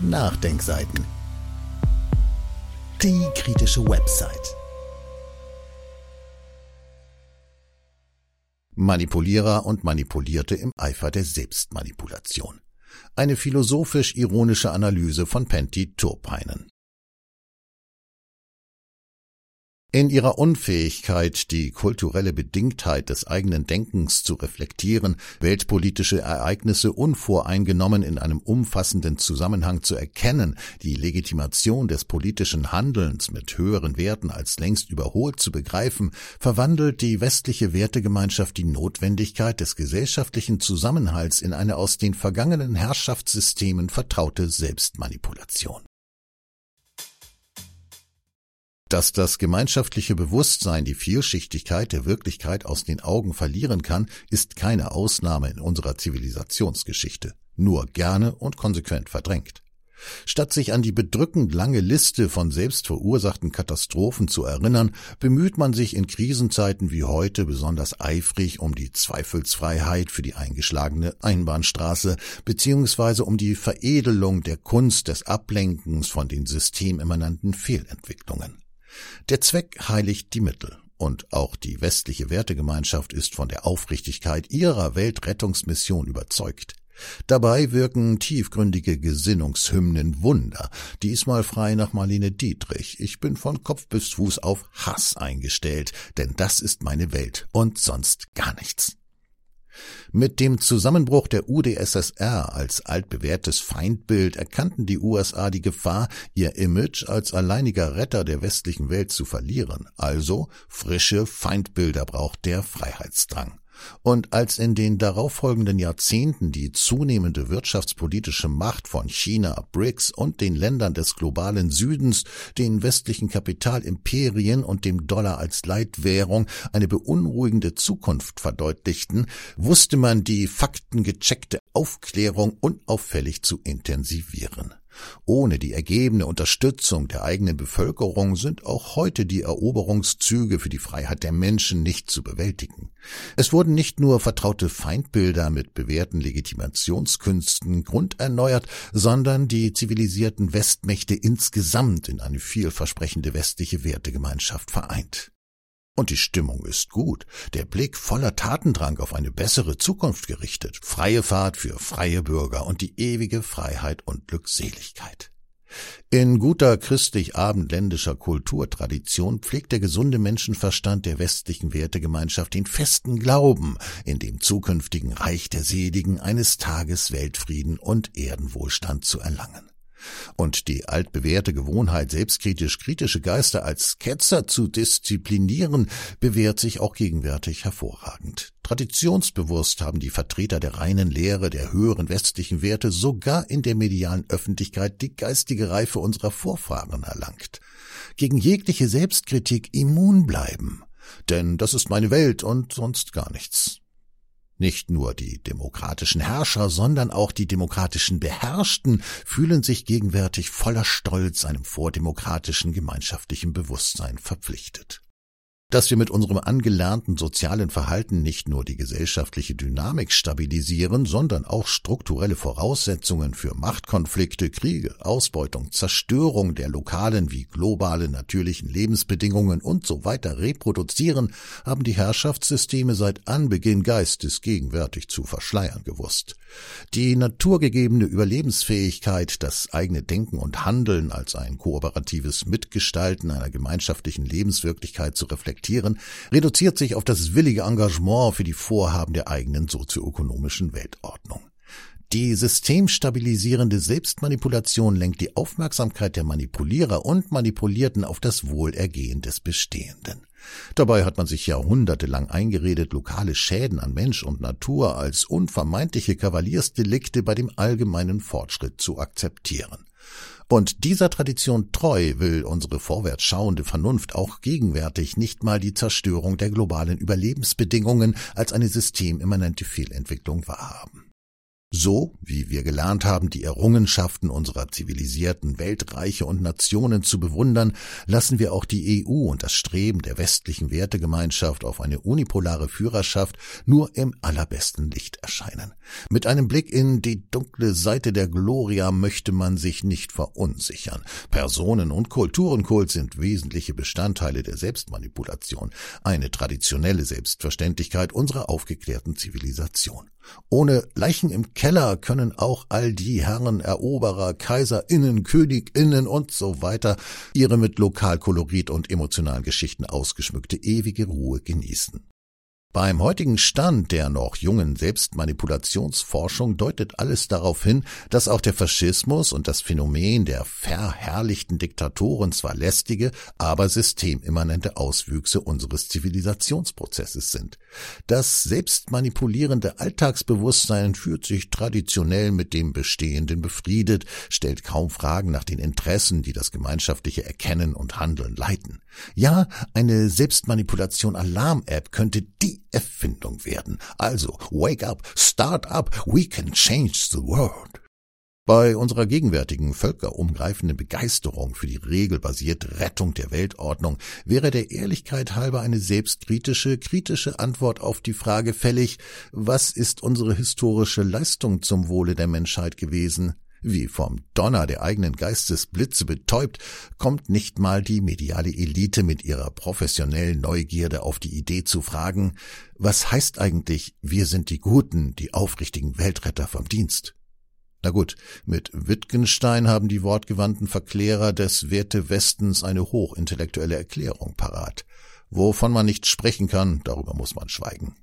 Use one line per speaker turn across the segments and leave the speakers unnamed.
Nachdenkseiten. Die kritische Website. Manipulierer und Manipulierte im Eifer der Selbstmanipulation. Eine philosophisch-ironische Analyse von Pentti Turpainen. In ihrer Unfähigkeit, die kulturelle Bedingtheit des eigenen Denkens zu reflektieren, weltpolitische Ereignisse unvoreingenommen in einem umfassenden Zusammenhang zu erkennen, die Legitimation des politischen Handelns mit höheren Werten als längst überholt zu begreifen, verwandelt die westliche Wertegemeinschaft die Notwendigkeit des gesellschaftlichen Zusammenhalts in eine aus den vergangenen Herrschaftssystemen vertraute Selbstmanipulation. Dass das gemeinschaftliche Bewusstsein die Vielschichtigkeit der Wirklichkeit aus den Augen verlieren kann, ist keine Ausnahme in unserer Zivilisationsgeschichte, nur gerne und konsequent verdrängt. Statt sich an die bedrückend lange Liste von selbstverursachten Katastrophen zu erinnern, bemüht man sich in Krisenzeiten wie heute besonders eifrig um die Zweifelsfreiheit für die eingeschlagene Einbahnstraße beziehungsweise um die Veredelung der Kunst des Ablenkens von den systemimmanenten Fehlentwicklungen. Der Zweck heiligt die Mittel. Und auch die westliche Wertegemeinschaft ist von der Aufrichtigkeit ihrer Weltrettungsmission überzeugt. Dabei wirken tiefgründige Gesinnungshymnen Wunder, diesmal frei nach Marlene Dietrich. Ich bin von Kopf bis Fuß auf Hass eingestellt, denn das ist meine Welt und sonst gar nichts. Mit dem Zusammenbruch der UdSSR als altbewährtes Feindbild erkannten die USA die Gefahr, ihr Image als alleiniger Retter der westlichen Welt zu verlieren. Also frische Feindbilder braucht der Freiheitsdrang. Und als in den darauffolgenden Jahrzehnten die zunehmende wirtschaftspolitische Macht von China, BRICS und den Ländern des globalen Südens den westlichen Kapitalimperien und dem Dollar als Leitwährung eine beunruhigende Zukunft verdeutlichten, wusste man die faktengecheckte Aufklärung unauffällig zu intensivieren. Ohne die ergebene Unterstützung der eigenen Bevölkerung sind auch heute die Eroberungszüge für die Freiheit der Menschen nicht zu bewältigen. Es wurden nicht nur vertraute Feindbilder mit bewährten Legitimationskünsten grunderneuert, sondern die zivilisierten Westmächte insgesamt in eine vielversprechende westliche Wertegemeinschaft vereint. Und die Stimmung ist gut, der Blick voller Tatendrang auf eine bessere Zukunft gerichtet, freie Fahrt für freie Bürger und die ewige Freiheit und Glückseligkeit. In guter christlich-abendländischer Kulturtradition pflegt der gesunde Menschenverstand der westlichen Wertegemeinschaft den festen Glauben, in dem zukünftigen Reich der Seligen eines Tages Weltfrieden und Erdenwohlstand zu erlangen. Und die altbewährte Gewohnheit, selbstkritisch kritische Geister als Ketzer zu disziplinieren, bewährt sich auch gegenwärtig hervorragend. Traditionsbewusst haben die Vertreter der reinen Lehre der höheren westlichen Werte sogar in der medialen Öffentlichkeit die geistige Reife unserer Vorfahren erlangt. Gegen jegliche Selbstkritik immun bleiben. Denn das ist meine Welt und sonst gar nichts. Nicht nur die demokratischen Herrscher, sondern auch die demokratischen Beherrschten fühlen sich gegenwärtig voller Stolz einem vordemokratischen gemeinschaftlichen Bewusstsein verpflichtet dass wir mit unserem angelernten sozialen Verhalten nicht nur die gesellschaftliche Dynamik stabilisieren, sondern auch strukturelle Voraussetzungen für Machtkonflikte, Kriege, Ausbeutung, Zerstörung der lokalen wie globalen natürlichen Lebensbedingungen und so weiter reproduzieren, haben die Herrschaftssysteme seit Anbeginn geistesgegenwärtig zu verschleiern gewusst. Die naturgegebene Überlebensfähigkeit, das eigene Denken und Handeln als ein kooperatives Mitgestalten einer gemeinschaftlichen Lebenswirklichkeit zu reflektieren, reflektieren, reduziert sich auf das willige Engagement für die Vorhaben der eigenen sozioökonomischen Weltordnung. Die systemstabilisierende Selbstmanipulation lenkt die Aufmerksamkeit der Manipulierer und Manipulierten auf das Wohlergehen des Bestehenden. Dabei hat man sich jahrhundertelang eingeredet, lokale Schäden an Mensch und Natur als unvermeintliche Kavaliersdelikte bei dem allgemeinen Fortschritt zu akzeptieren. Und dieser Tradition treu will unsere vorwärts schauende Vernunft auch gegenwärtig nicht mal die Zerstörung der globalen Überlebensbedingungen als eine systemimmanente Fehlentwicklung wahrhaben. So, wie wir gelernt haben, die Errungenschaften unserer zivilisierten Weltreiche und Nationen zu bewundern, lassen wir auch die EU und das Streben der westlichen Wertegemeinschaft auf eine unipolare Führerschaft nur im allerbesten Licht erscheinen. Mit einem Blick in die dunkle Seite der Gloria möchte man sich nicht verunsichern. Personen- und Kulturenkult sind wesentliche Bestandteile der Selbstmanipulation, eine traditionelle Selbstverständlichkeit unserer aufgeklärten Zivilisation. Ohne Leichen im Keller können auch all die Herren, Eroberer, Kaiserinnen, Königinnen und so weiter ihre mit Lokalkolorit und emotionalen Geschichten ausgeschmückte ewige Ruhe genießen. Beim heutigen Stand der noch jungen Selbstmanipulationsforschung deutet alles darauf hin, dass auch der Faschismus und das Phänomen der verherrlichten Diktatoren zwar lästige, aber systemimmanente Auswüchse unseres Zivilisationsprozesses sind. Das selbstmanipulierende Alltagsbewusstsein führt sich traditionell mit dem Bestehenden befriedet, stellt kaum Fragen nach den Interessen, die das gemeinschaftliche Erkennen und Handeln leiten. Ja, eine Selbstmanipulation Alarm-App könnte die Erfindung werden. Also, wake up, start up, we can change the world. Bei unserer gegenwärtigen völkerumgreifenden Begeisterung für die regelbasierte Rettung der Weltordnung wäre der Ehrlichkeit halber eine selbstkritische, kritische Antwort auf die Frage fällig, was ist unsere historische Leistung zum Wohle der Menschheit gewesen? Wie vom Donner der eigenen Geistesblitze betäubt, kommt nicht mal die mediale Elite mit ihrer professionellen Neugierde auf die Idee zu fragen, was heißt eigentlich, wir sind die Guten, die aufrichtigen Weltretter vom Dienst? Na gut, mit Wittgenstein haben die wortgewandten Verklärer des Werte Westens eine hochintellektuelle Erklärung parat. Wovon man nicht sprechen kann, darüber muss man schweigen.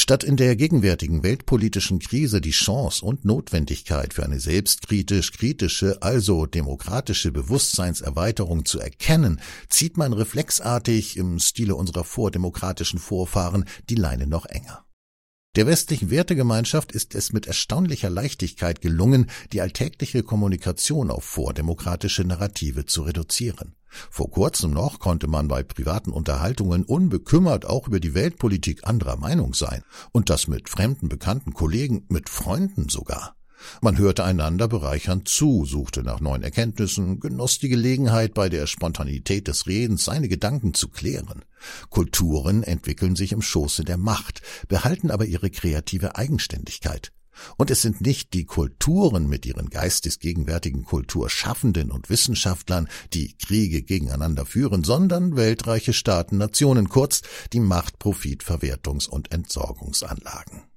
Statt in der gegenwärtigen weltpolitischen Krise die Chance und Notwendigkeit für eine selbstkritisch kritische, also demokratische Bewusstseinserweiterung zu erkennen, zieht man reflexartig im Stile unserer vordemokratischen Vorfahren die Leine noch enger. Der westlichen Wertegemeinschaft ist es mit erstaunlicher Leichtigkeit gelungen, die alltägliche Kommunikation auf vordemokratische Narrative zu reduzieren. Vor kurzem noch konnte man bei privaten Unterhaltungen unbekümmert auch über die Weltpolitik anderer Meinung sein, und das mit fremden bekannten Kollegen, mit Freunden sogar. Man hörte einander bereichernd zu, suchte nach neuen Erkenntnissen, genoss die Gelegenheit, bei der Spontanität des Redens seine Gedanken zu klären. Kulturen entwickeln sich im Schoße der Macht, behalten aber ihre kreative Eigenständigkeit. Und es sind nicht die Kulturen mit ihren geistesgegenwärtigen Kulturschaffenden und Wissenschaftlern, die Kriege gegeneinander führen, sondern weltreiche Staaten, Nationen, kurz die Macht, Profit, Verwertungs- und Entsorgungsanlagen.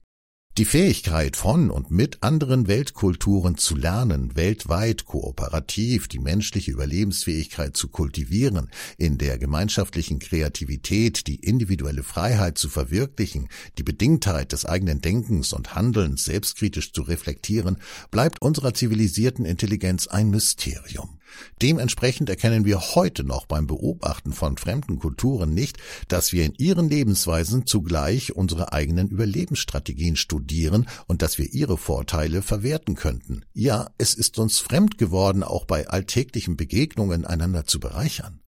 Die Fähigkeit von und mit anderen Weltkulturen zu lernen, weltweit kooperativ die menschliche Überlebensfähigkeit zu kultivieren, in der gemeinschaftlichen Kreativität die individuelle Freiheit zu verwirklichen, die Bedingtheit des eigenen Denkens und Handelns selbstkritisch zu reflektieren, bleibt unserer zivilisierten Intelligenz ein Mysterium. Dementsprechend erkennen wir heute noch beim Beobachten von fremden Kulturen nicht, dass wir in ihren Lebensweisen zugleich unsere eigenen Überlebensstrategien studieren und dass wir ihre Vorteile verwerten könnten. Ja, es ist uns fremd geworden, auch bei alltäglichen Begegnungen einander zu bereichern.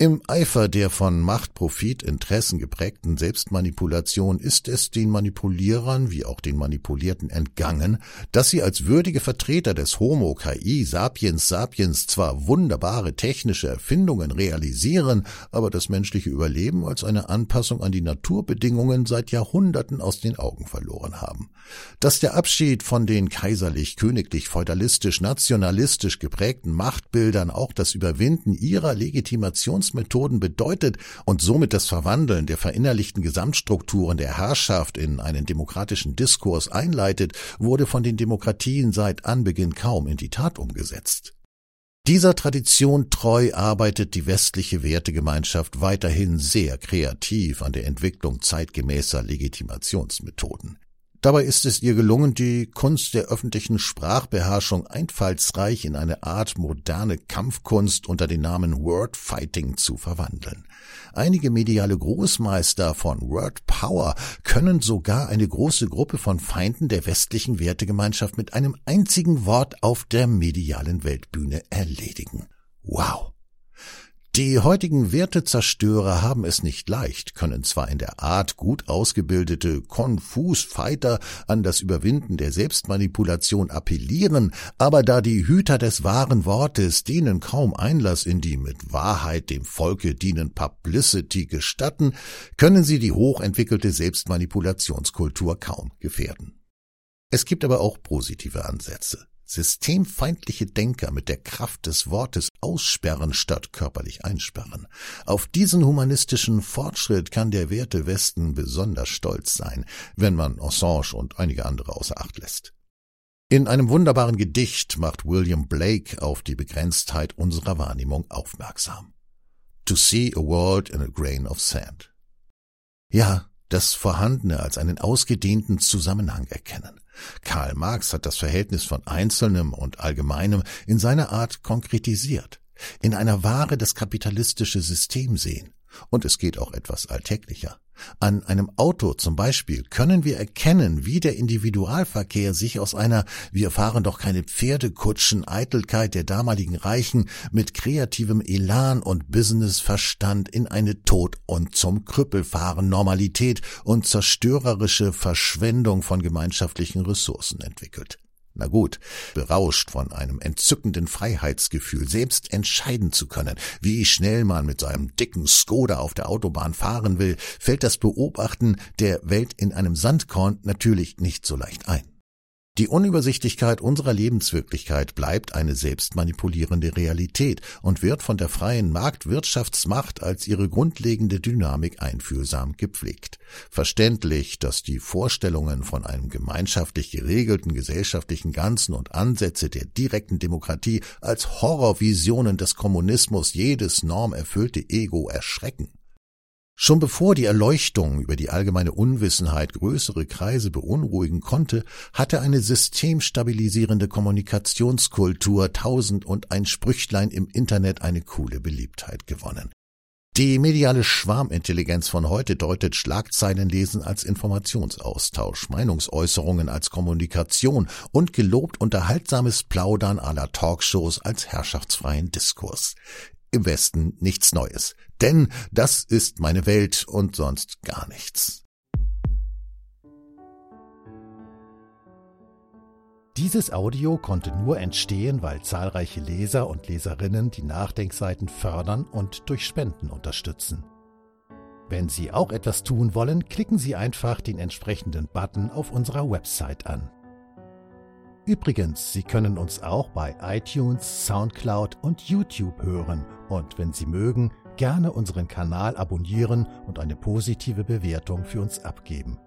Im Eifer der von Macht, Profit, Interessen geprägten Selbstmanipulation ist es den Manipulierern wie auch den Manipulierten entgangen, dass sie als würdige Vertreter des Homo KI sapiens sapiens zwar wunderbare technische Erfindungen realisieren, aber das menschliche Überleben als eine Anpassung an die Naturbedingungen seit Jahrhunderten aus den Augen verloren haben. Dass der Abschied von den kaiserlich, königlich, feudalistisch, nationalistisch geprägten Machtbildern auch das Überwinden ihrer Legitimations Verfassungsmethoden bedeutet und somit das Verwandeln der verinnerlichten Gesamtstrukturen der Herrschaft in einen demokratischen Diskurs einleitet, wurde von den Demokratien seit Anbeginn kaum in die Tat umgesetzt. Dieser Tradition treu arbeitet die westliche Wertegemeinschaft weiterhin sehr kreativ an der Entwicklung zeitgemäßer Legitimationsmethoden. Dabei ist es ihr gelungen, die Kunst der öffentlichen Sprachbeherrschung einfallsreich in eine Art moderne Kampfkunst unter dem Namen Wordfighting zu verwandeln. Einige mediale Großmeister von Word Power können sogar eine große Gruppe von Feinden der westlichen Wertegemeinschaft mit einem einzigen Wort auf der medialen Weltbühne erledigen. Wow! Die heutigen Wertezerstörer haben es nicht leicht, können zwar in der Art gut ausgebildete Konfus-Fighter an das Überwinden der Selbstmanipulation appellieren, aber da die Hüter des wahren Wortes denen kaum Einlass in die mit Wahrheit dem Volke dienen Publicity gestatten, können sie die hochentwickelte Selbstmanipulationskultur kaum gefährden. Es gibt aber auch positive Ansätze. Systemfeindliche Denker mit der Kraft des Wortes aussperren statt körperlich einsperren. Auf diesen humanistischen Fortschritt kann der Werte Westen besonders stolz sein, wenn man Assange und einige andere außer Acht lässt. In einem wunderbaren Gedicht macht William Blake auf die Begrenztheit unserer Wahrnehmung aufmerksam. To see a world in a grain of sand. Ja, das Vorhandene als einen ausgedehnten Zusammenhang erkennen. Karl Marx hat das Verhältnis von Einzelnem und Allgemeinem in seiner Art konkretisiert, in einer Ware das kapitalistische System sehen. Und es geht auch etwas alltäglicher. An einem Auto zum Beispiel können wir erkennen, wie der Individualverkehr sich aus einer Wir fahren doch keine Pferdekutschen Eitelkeit der damaligen Reichen mit kreativem Elan und Businessverstand in eine Tod- und zum Krüppelfahren Normalität und zerstörerische Verschwendung von gemeinschaftlichen Ressourcen entwickelt. Na gut, berauscht von einem entzückenden Freiheitsgefühl, selbst entscheiden zu können, wie schnell man mit seinem dicken Skoda auf der Autobahn fahren will, fällt das Beobachten der Welt in einem Sandkorn natürlich nicht so leicht ein. Die Unübersichtlichkeit unserer Lebenswirklichkeit bleibt eine selbstmanipulierende Realität und wird von der freien Marktwirtschaftsmacht als ihre grundlegende Dynamik einfühlsam gepflegt. Verständlich, dass die Vorstellungen von einem gemeinschaftlich geregelten gesellschaftlichen Ganzen und Ansätze der direkten Demokratie als Horrorvisionen des Kommunismus jedes normerfüllte Ego erschrecken. Schon bevor die Erleuchtung über die allgemeine Unwissenheit größere Kreise beunruhigen konnte, hatte eine systemstabilisierende Kommunikationskultur tausend und ein Sprüchlein im Internet eine coole Beliebtheit gewonnen. Die mediale Schwarmintelligenz von heute deutet Schlagzeilenlesen als Informationsaustausch, Meinungsäußerungen als Kommunikation und gelobt unterhaltsames Plaudern aller Talkshows als herrschaftsfreien Diskurs im Westen nichts Neues. Denn das ist meine Welt und sonst gar nichts.
Dieses Audio konnte nur entstehen, weil zahlreiche Leser und Leserinnen die Nachdenkseiten fördern und durch Spenden unterstützen. Wenn Sie auch etwas tun wollen, klicken Sie einfach den entsprechenden Button auf unserer Website an. Übrigens, Sie können uns auch bei iTunes, SoundCloud und YouTube hören und wenn Sie mögen, gerne unseren Kanal abonnieren und eine positive Bewertung für uns abgeben.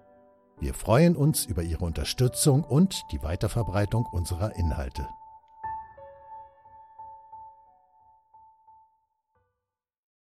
Wir freuen uns über Ihre Unterstützung und die Weiterverbreitung unserer Inhalte.